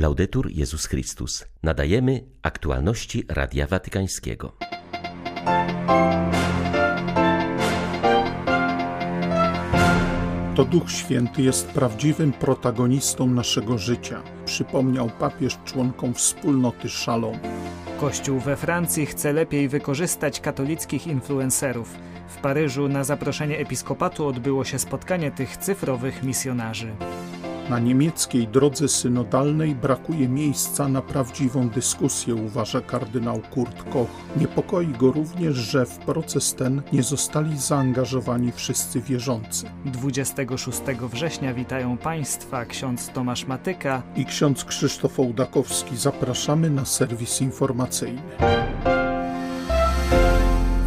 Laudetur Jezus Chrystus. Nadajemy aktualności Radia Watykańskiego. To Duch Święty jest prawdziwym protagonistą naszego życia, przypomniał papież członkom wspólnoty Shalom. Kościół we Francji chce lepiej wykorzystać katolickich influencerów. W Paryżu na zaproszenie episkopatu odbyło się spotkanie tych cyfrowych misjonarzy. Na niemieckiej drodze synodalnej brakuje miejsca na prawdziwą dyskusję, uważa kardynał Kurt Koch. Niepokoi go również, że w proces ten nie zostali zaangażowani wszyscy wierzący. 26 września witają Państwa ksiądz Tomasz Matyka i ksiądz Krzysztof Ołdakowski. Zapraszamy na serwis informacyjny.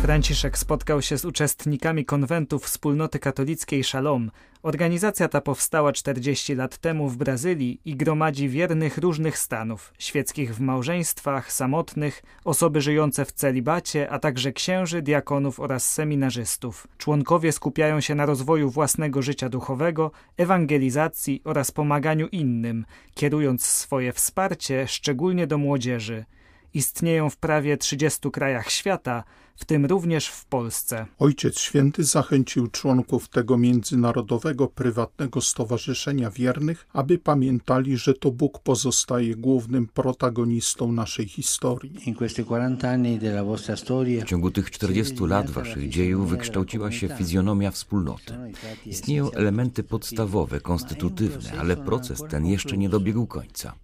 Franciszek spotkał się z uczestnikami konwentu wspólnoty katolickiej Shalom. Organizacja ta powstała 40 lat temu w Brazylii i gromadzi wiernych różnych stanów, świeckich w małżeństwach, samotnych, osoby żyjące w celibacie, a także księży, diakonów oraz seminarzystów. Członkowie skupiają się na rozwoju własnego życia duchowego, ewangelizacji oraz pomaganiu innym, kierując swoje wsparcie szczególnie do młodzieży. Istnieją w prawie 30 krajach świata, w tym również w Polsce. Ojciec Święty zachęcił członków tego międzynarodowego prywatnego stowarzyszenia wiernych, aby pamiętali, że to Bóg pozostaje głównym protagonistą naszej historii. W ciągu tych 40 lat waszych dziejów wykształciła się fizjonomia wspólnoty. Istnieją elementy podstawowe, konstytutywne, ale proces ten jeszcze nie dobiegł końca.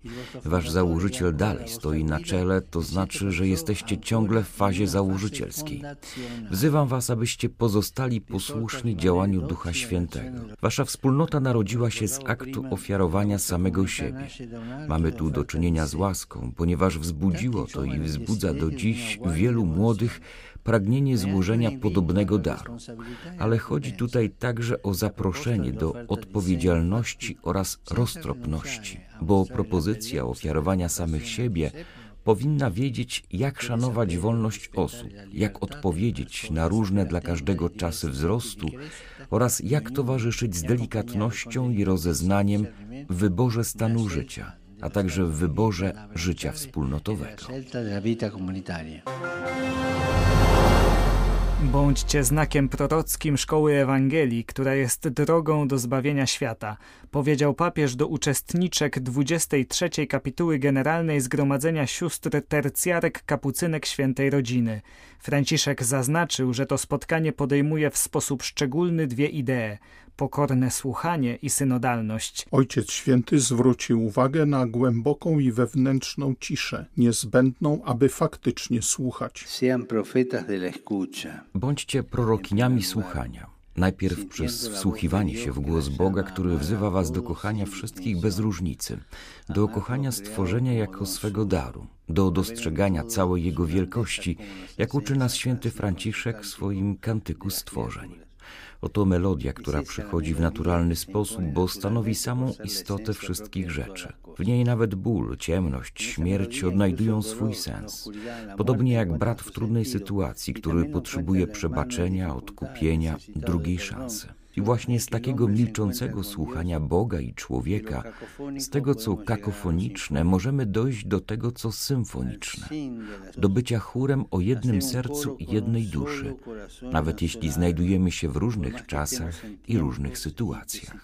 Wasz założyciel dalej stoi na czele, to znaczy, że jesteście ciągle w fazie założycielskiej. Wzywam Was, abyście pozostali posłuszni działaniu Ducha Świętego. Wasza wspólnota narodziła się z aktu ofiarowania samego siebie. Mamy tu do czynienia z łaską, ponieważ wzbudziło to i wzbudza do dziś wielu młodych pragnienie złożenia podobnego daru. Ale chodzi tutaj także o zaproszenie do odpowiedzialności oraz roztropności, bo propozycja ofiarowania samych siebie powinna wiedzieć, jak szanować wolność osób, jak odpowiedzieć na różne dla każdego czasy wzrostu oraz jak towarzyszyć z delikatnością i rozeznaniem w wyborze stanu życia, a także w wyborze życia wspólnotowego. Bądźcie znakiem prorockim szkoły Ewangelii, która jest drogą do zbawienia świata, powiedział papież do uczestniczek 23 kapituły Generalnej Zgromadzenia Sióstr Tercjarek Kapucynek Świętej Rodziny. Franciszek zaznaczył, że to spotkanie podejmuje w sposób szczególny dwie idee pokorne słuchanie i synodalność. Ojciec Święty zwrócił uwagę na głęboką i wewnętrzną ciszę, niezbędną, aby faktycznie słuchać. Bądźcie prorokiniami słuchania. Najpierw przez wsłuchiwanie się w głos Boga, który wzywa was do kochania wszystkich bez różnicy, do kochania stworzenia jako swego daru, do dostrzegania całej Jego wielkości, jak uczy nas święty Franciszek w swoim kantyku stworzeń. Oto melodia, która przychodzi w naturalny sposób, bo stanowi samą istotę wszystkich rzeczy. W niej nawet ból, ciemność, śmierć odnajdują swój sens. Podobnie jak brat w trudnej sytuacji, który potrzebuje przebaczenia, odkupienia, drugiej szansy. I właśnie z takiego milczącego słuchania Boga i człowieka, z tego co kakofoniczne, możemy dojść do tego co symfoniczne, do bycia chórem o jednym sercu i jednej duszy, nawet jeśli znajdujemy się w różnych czasach i różnych sytuacjach.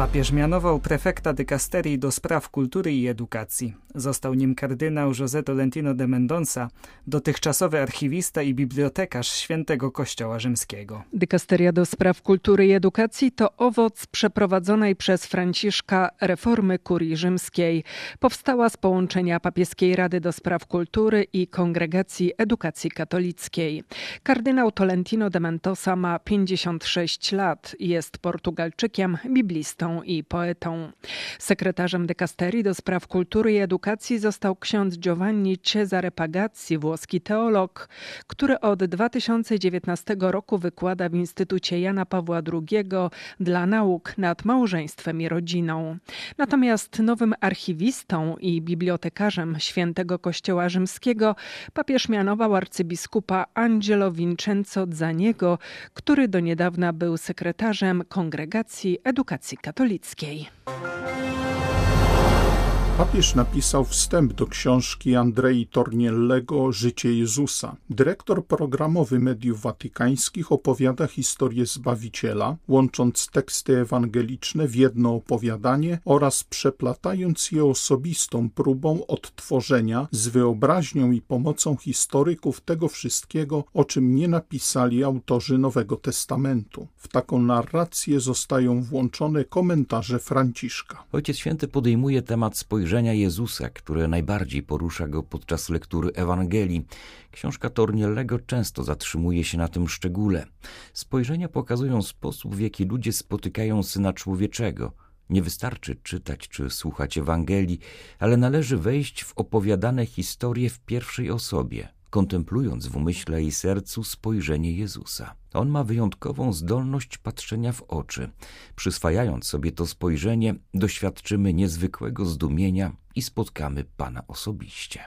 Papież mianował prefekta dykasterii do spraw kultury i edukacji. Został nim kardynał José Tolentino de Mendonça, dotychczasowy archiwista i bibliotekarz Świętego Kościoła Rzymskiego. Dykasteria do spraw kultury i edukacji to owoc przeprowadzonej przez Franciszka reformy kurii rzymskiej. Powstała z połączenia Papieskiej Rady do Spraw Kultury i Kongregacji Edukacji Katolickiej. Kardynał Tolentino de Mendoza ma 56 lat, jest Portugalczykiem, biblistą i poetą. Sekretarzem dekasterii do spraw kultury i edukacji został ksiądz Giovanni Cesare Pagazzi, włoski teolog, który od 2019 roku wykłada w Instytucie Jana Pawła II dla nauk nad małżeństwem i rodziną. Natomiast nowym archiwistą i bibliotekarzem Świętego Kościoła Rzymskiego papież mianował arcybiskupa Angelo Vincenzo Zaniego, który do niedawna był sekretarzem Kongregacji Edukacji Katolickiej. Katolickiej. Papież napisał wstęp do książki Andrei Torniellego Życie Jezusa. Dyrektor programowy mediów watykańskich opowiada historię Zbawiciela, łącząc teksty ewangeliczne w jedno opowiadanie oraz przeplatając je osobistą próbą odtworzenia z wyobraźnią i pomocą historyków tego wszystkiego, o czym nie napisali autorzy Nowego Testamentu. W taką narrację zostają włączone komentarze Franciszka. Ojciec Święty podejmuje temat spojrzenia spojrzenia Jezusa, które najbardziej porusza go podczas lektury Ewangelii. Książka Torniellego często zatrzymuje się na tym szczególe. Spojrzenia pokazują sposób, w jaki ludzie spotykają Syna Człowieczego. Nie wystarczy czytać czy słuchać Ewangelii, ale należy wejść w opowiadane historie w pierwszej osobie, kontemplując w umyśle i sercu spojrzenie Jezusa. On ma wyjątkową zdolność patrzenia w oczy. Przyswajając sobie to spojrzenie, doświadczymy niezwykłego zdumienia i spotkamy Pana osobiście.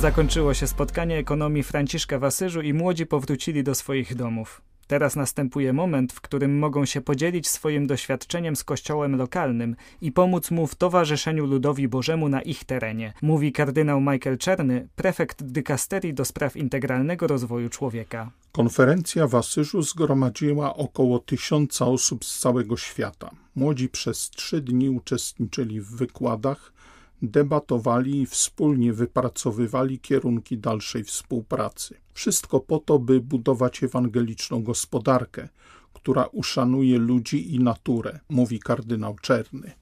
Zakończyło się spotkanie ekonomii Franciszka w Asyżu i młodzi powrócili do swoich domów. Teraz następuje moment, w którym mogą się podzielić swoim doświadczeniem z kościołem lokalnym i pomóc mu w towarzyszeniu ludowi Bożemu na ich terenie, mówi kardynał Michael Czerny, prefekt dykasterii do spraw integralnego rozwoju człowieka. Konferencja w Asyżu zgromadziła około tysiąca osób z całego świata. Młodzi przez trzy dni uczestniczyli w wykładach, debatowali i wspólnie wypracowywali kierunki dalszej współpracy. Wszystko po to, by budować ewangeliczną gospodarkę, która uszanuje ludzi i naturę, mówi kardynał Czerny.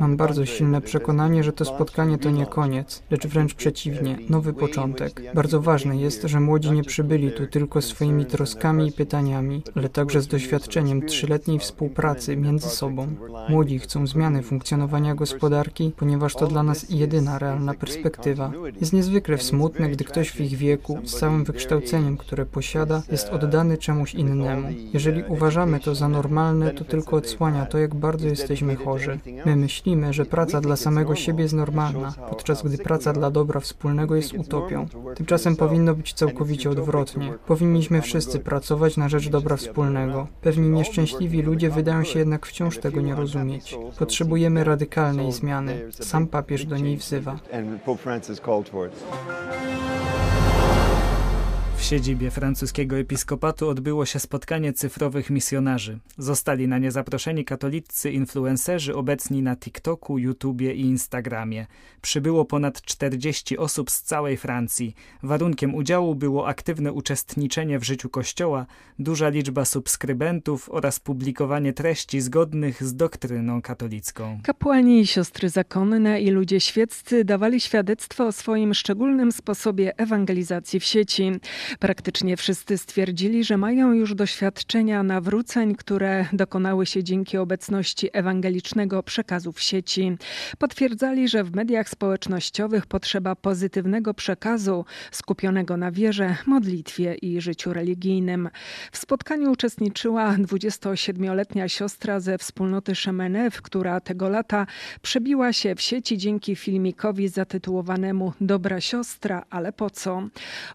Mam bardzo silne przekonanie, że to spotkanie to nie koniec, lecz wręcz przeciwnie, nowy początek. Bardzo ważne jest, że młodzi nie przybyli tu tylko swoimi troskami i pytaniami, ale także z doświadczeniem trzyletniej współpracy między sobą. Młodzi chcą zmiany funkcjonowania gospodarki, ponieważ to dla nas jedyna realna perspektywa. Jest niezwykle smutne, gdy ktoś w ich wieku, z całym wykształceniem, które posiada, jest oddany czemuś innemu. Jeżeli uważamy to za normalne, to tylko odsłania to, jak bardzo jesteśmy chorzy. My myślimy, myślimy, że praca dla samego siebie jest normalna, podczas gdy praca dla dobra wspólnego jest utopią. Tymczasem powinno być całkowicie odwrotnie. Powinniśmy wszyscy pracować na rzecz dobra wspólnego. Pewni nieszczęśliwi ludzie wydają się jednak wciąż tego nie rozumieć. Potrzebujemy radykalnej zmiany. Sam papież do niej wzywa. W siedzibie francuskiego episkopatu odbyło się spotkanie cyfrowych misjonarzy. Zostali na nie zaproszeni katolicy influencerzy obecni na TikToku, YouTubie i Instagramie. Przybyło ponad 40 osób z całej Francji. Warunkiem udziału było aktywne uczestniczenie w życiu Kościoła, duża liczba subskrybentów oraz publikowanie treści zgodnych z doktryną katolicką. Kapłani i siostry zakonne i ludzie świeccy dawali świadectwo o swoim szczególnym sposobie ewangelizacji w sieci. Praktycznie wszyscy stwierdzili, że mają już doświadczenia nawróceń, które dokonały się dzięki obecności ewangelicznego przekazu w sieci. Potwierdzali, że w mediach społecznościowych potrzeba pozytywnego przekazu skupionego na wierze, modlitwie i życiu religijnym. W spotkaniu uczestniczyła 27-letnia siostra ze wspólnoty Szemenew, która tego lata przebiła się w sieci dzięki filmikowi zatytułowanemu Dobra siostra, ale po co?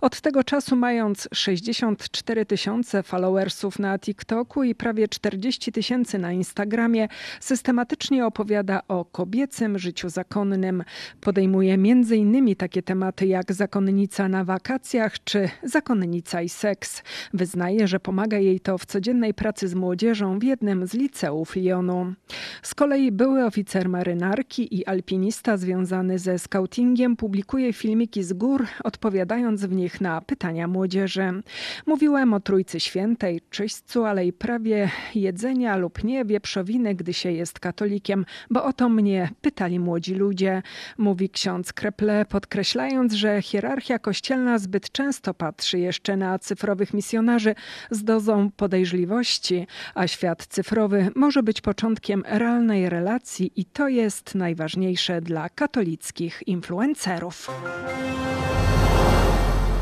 Od tego czasu mając 64 tysiące followersów na TikToku i prawie 40 tysięcy na Instagramie, systematycznie opowiada o kobiecym życiu zakonnym. Podejmuje m.in. takie tematy jak zakonnica na wakacjach czy zakonnica i seks. Wyznaje, że pomaga jej to w codziennej pracy z młodzieżą w jednym z liceów Lyonu. Z kolei były oficer marynarki i alpinista związany ze scoutingiem publikuje filmiki z gór, odpowiadając w nich na pytania młodzieży. Mówiłem o Trójcy Świętej, czyśćcu, ale i prawie jedzenia lub nie wieprzowiny, gdy się jest katolikiem, bo o to mnie pytali młodzi ludzie, mówi ksiądz Kreple, podkreślając, że hierarchia kościelna zbyt często patrzy jeszcze na cyfrowych misjonarzy z dozą podejrzliwości, a świat cyfrowy może być początkiem realnej relacji i to jest najważniejsze dla katolickich influencerów.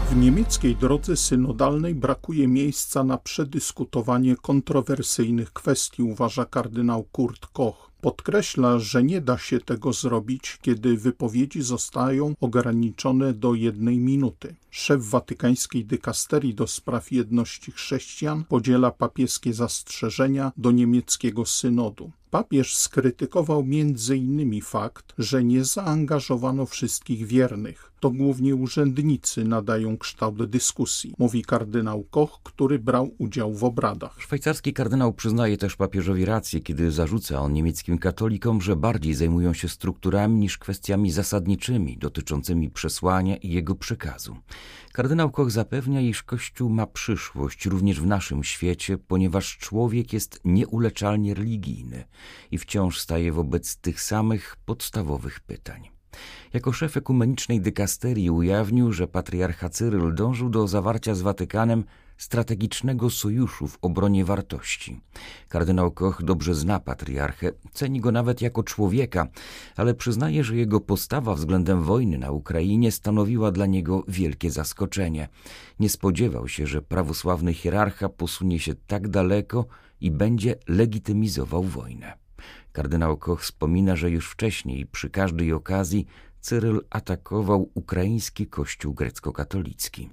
W niemieckiej drodze synodalnej brakuje miejsca na przedyskutowanie kontrowersyjnych kwestii, uważa kardynał Kurt Koch. Podkreśla, że nie da się tego zrobić, kiedy wypowiedzi zostają ograniczone do jednej minuty. Szef watykańskiej dykasterii do spraw jedności chrześcijan podziela papieskie zastrzeżenia do niemieckiego synodu. Papież skrytykował m.in. fakt, że nie zaangażowano wszystkich wiernych. To głównie urzędnicy nadają kształt dyskusji, mówi kardynał Koch, który brał udział w obradach. Szwajcarski kardynał przyznaje też papieżowi rację, kiedy zarzuca on niemieckim katolikom, że bardziej zajmują się strukturami niż kwestiami zasadniczymi dotyczącymi przesłania i jego przekazu. Kardynał Koch zapewnia, iż Kościół ma przyszłość również w naszym świecie, ponieważ człowiek jest nieuleczalnie religijny i wciąż staje wobec tych samych podstawowych pytań. Jako szef ekumenicznej dykasterii ujawnił, że patriarcha Cyryl dążył do zawarcia z Watykanem strategicznego sojuszu w obronie wartości. Kardynał Koch dobrze zna patriarchę, ceni go nawet jako człowieka, ale przyznaje, że jego postawa względem wojny na Ukrainie stanowiła dla niego wielkie zaskoczenie. Nie spodziewał się, że prawosławny hierarcha posunie się tak daleko i będzie legitymizował wojnę. Kardynał Koch wspomina, że już wcześniej przy każdej okazji Cyryl atakował ukraiński kościół grecko-katolicki.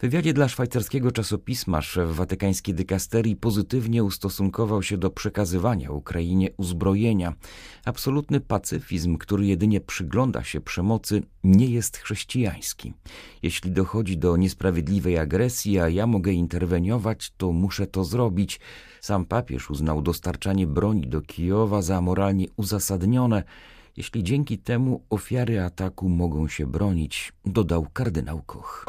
Wywiadzie dla szwajcarskiego czasopisma szef watykańskiej dykasterii pozytywnie ustosunkował się do przekazywania Ukrainie uzbrojenia. Absolutny pacyfizm, który jedynie przygląda się przemocy, nie jest chrześcijański. Jeśli dochodzi do niesprawiedliwej agresji, a ja mogę interweniować, to muszę to zrobić. Sam papież uznał dostarczanie broni do Kijowa za moralnie uzasadnione, jeśli dzięki temu ofiary ataku mogą się bronić, dodał kardynał Koch.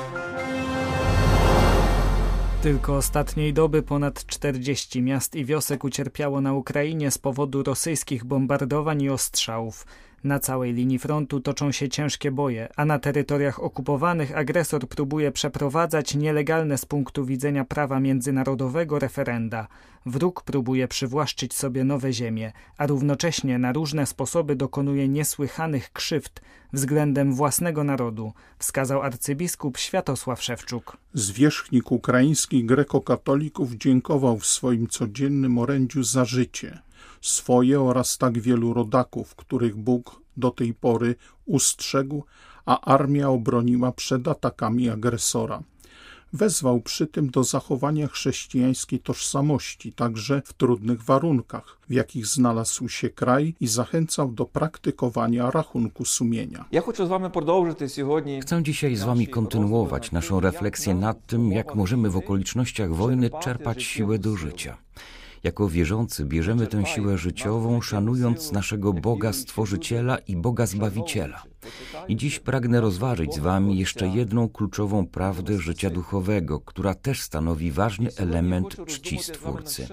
Tylko ostatniej doby ponad 40 miast i wiosek ucierpiało na Ukrainie z powodu rosyjskich bombardowań i ostrzałów. Na całej linii frontu toczą się ciężkie boje, a na terytoriach okupowanych agresor próbuje przeprowadzać nielegalne z punktu widzenia prawa międzynarodowego referenda. Wróg próbuje przywłaszczyć sobie nowe ziemie, a równocześnie na różne sposoby dokonuje niesłychanych krzywd względem własnego narodu, wskazał arcybiskup Światosław Szewczuk. Zwierzchnik ukraińskich grekokatolików dziękował w swoim codziennym orędziu za życie swoje oraz tak wielu rodaków, których Bóg do tej pory ustrzegł, a armia obroniła przed atakami agresora. Wezwał przy tym do zachowania chrześcijańskiej tożsamości, także w trudnych warunkach, w jakich znalazł się kraj, i zachęcał do praktykowania rachunku sumienia. Chcę dzisiaj z Wami kontynuować naszą refleksję nad tym, jak możemy w okolicznościach wojny czerpać siłę do życia. Jako wierzący bierzemy tę siłę życiową, szanując naszego Boga Stworzyciela i Boga Zbawiciela. I dziś pragnę rozważyć z Wami jeszcze jedną kluczową prawdę życia duchowego, która też stanowi ważny element czci Stwórcy.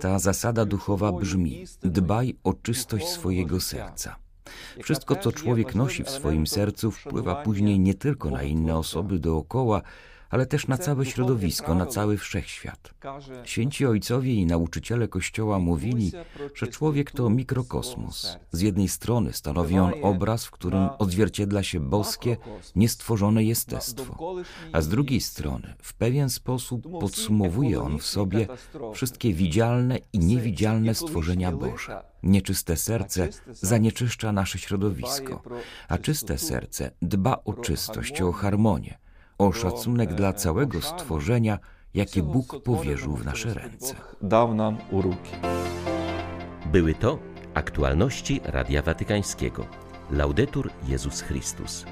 Ta zasada duchowa brzmi: dbaj o czystość swojego serca. Wszystko, co człowiek nosi w swoim sercu, wpływa później nie tylko na inne osoby dookoła, ale też na całe środowisko, na cały wszechświat. Święci ojcowie i nauczyciele Kościoła mówili, że człowiek to mikrokosmos. Z jednej strony stanowi on obraz, w którym odzwierciedla się boskie, niestworzone jestestwo, a z drugiej strony w pewien sposób podsumowuje on w sobie wszystkie widzialne i niewidzialne stworzenia Boże. Nieczyste serce zanieczyszcza nasze środowisko, a czyste serce dba o czystość, o harmonię o szacunek dla całego stworzenia, jakie Bóg powierzył w nasze ręce. Dał nam uruki. Były to aktualności Radia Watykańskiego. Laudetur Jezus Chrystus.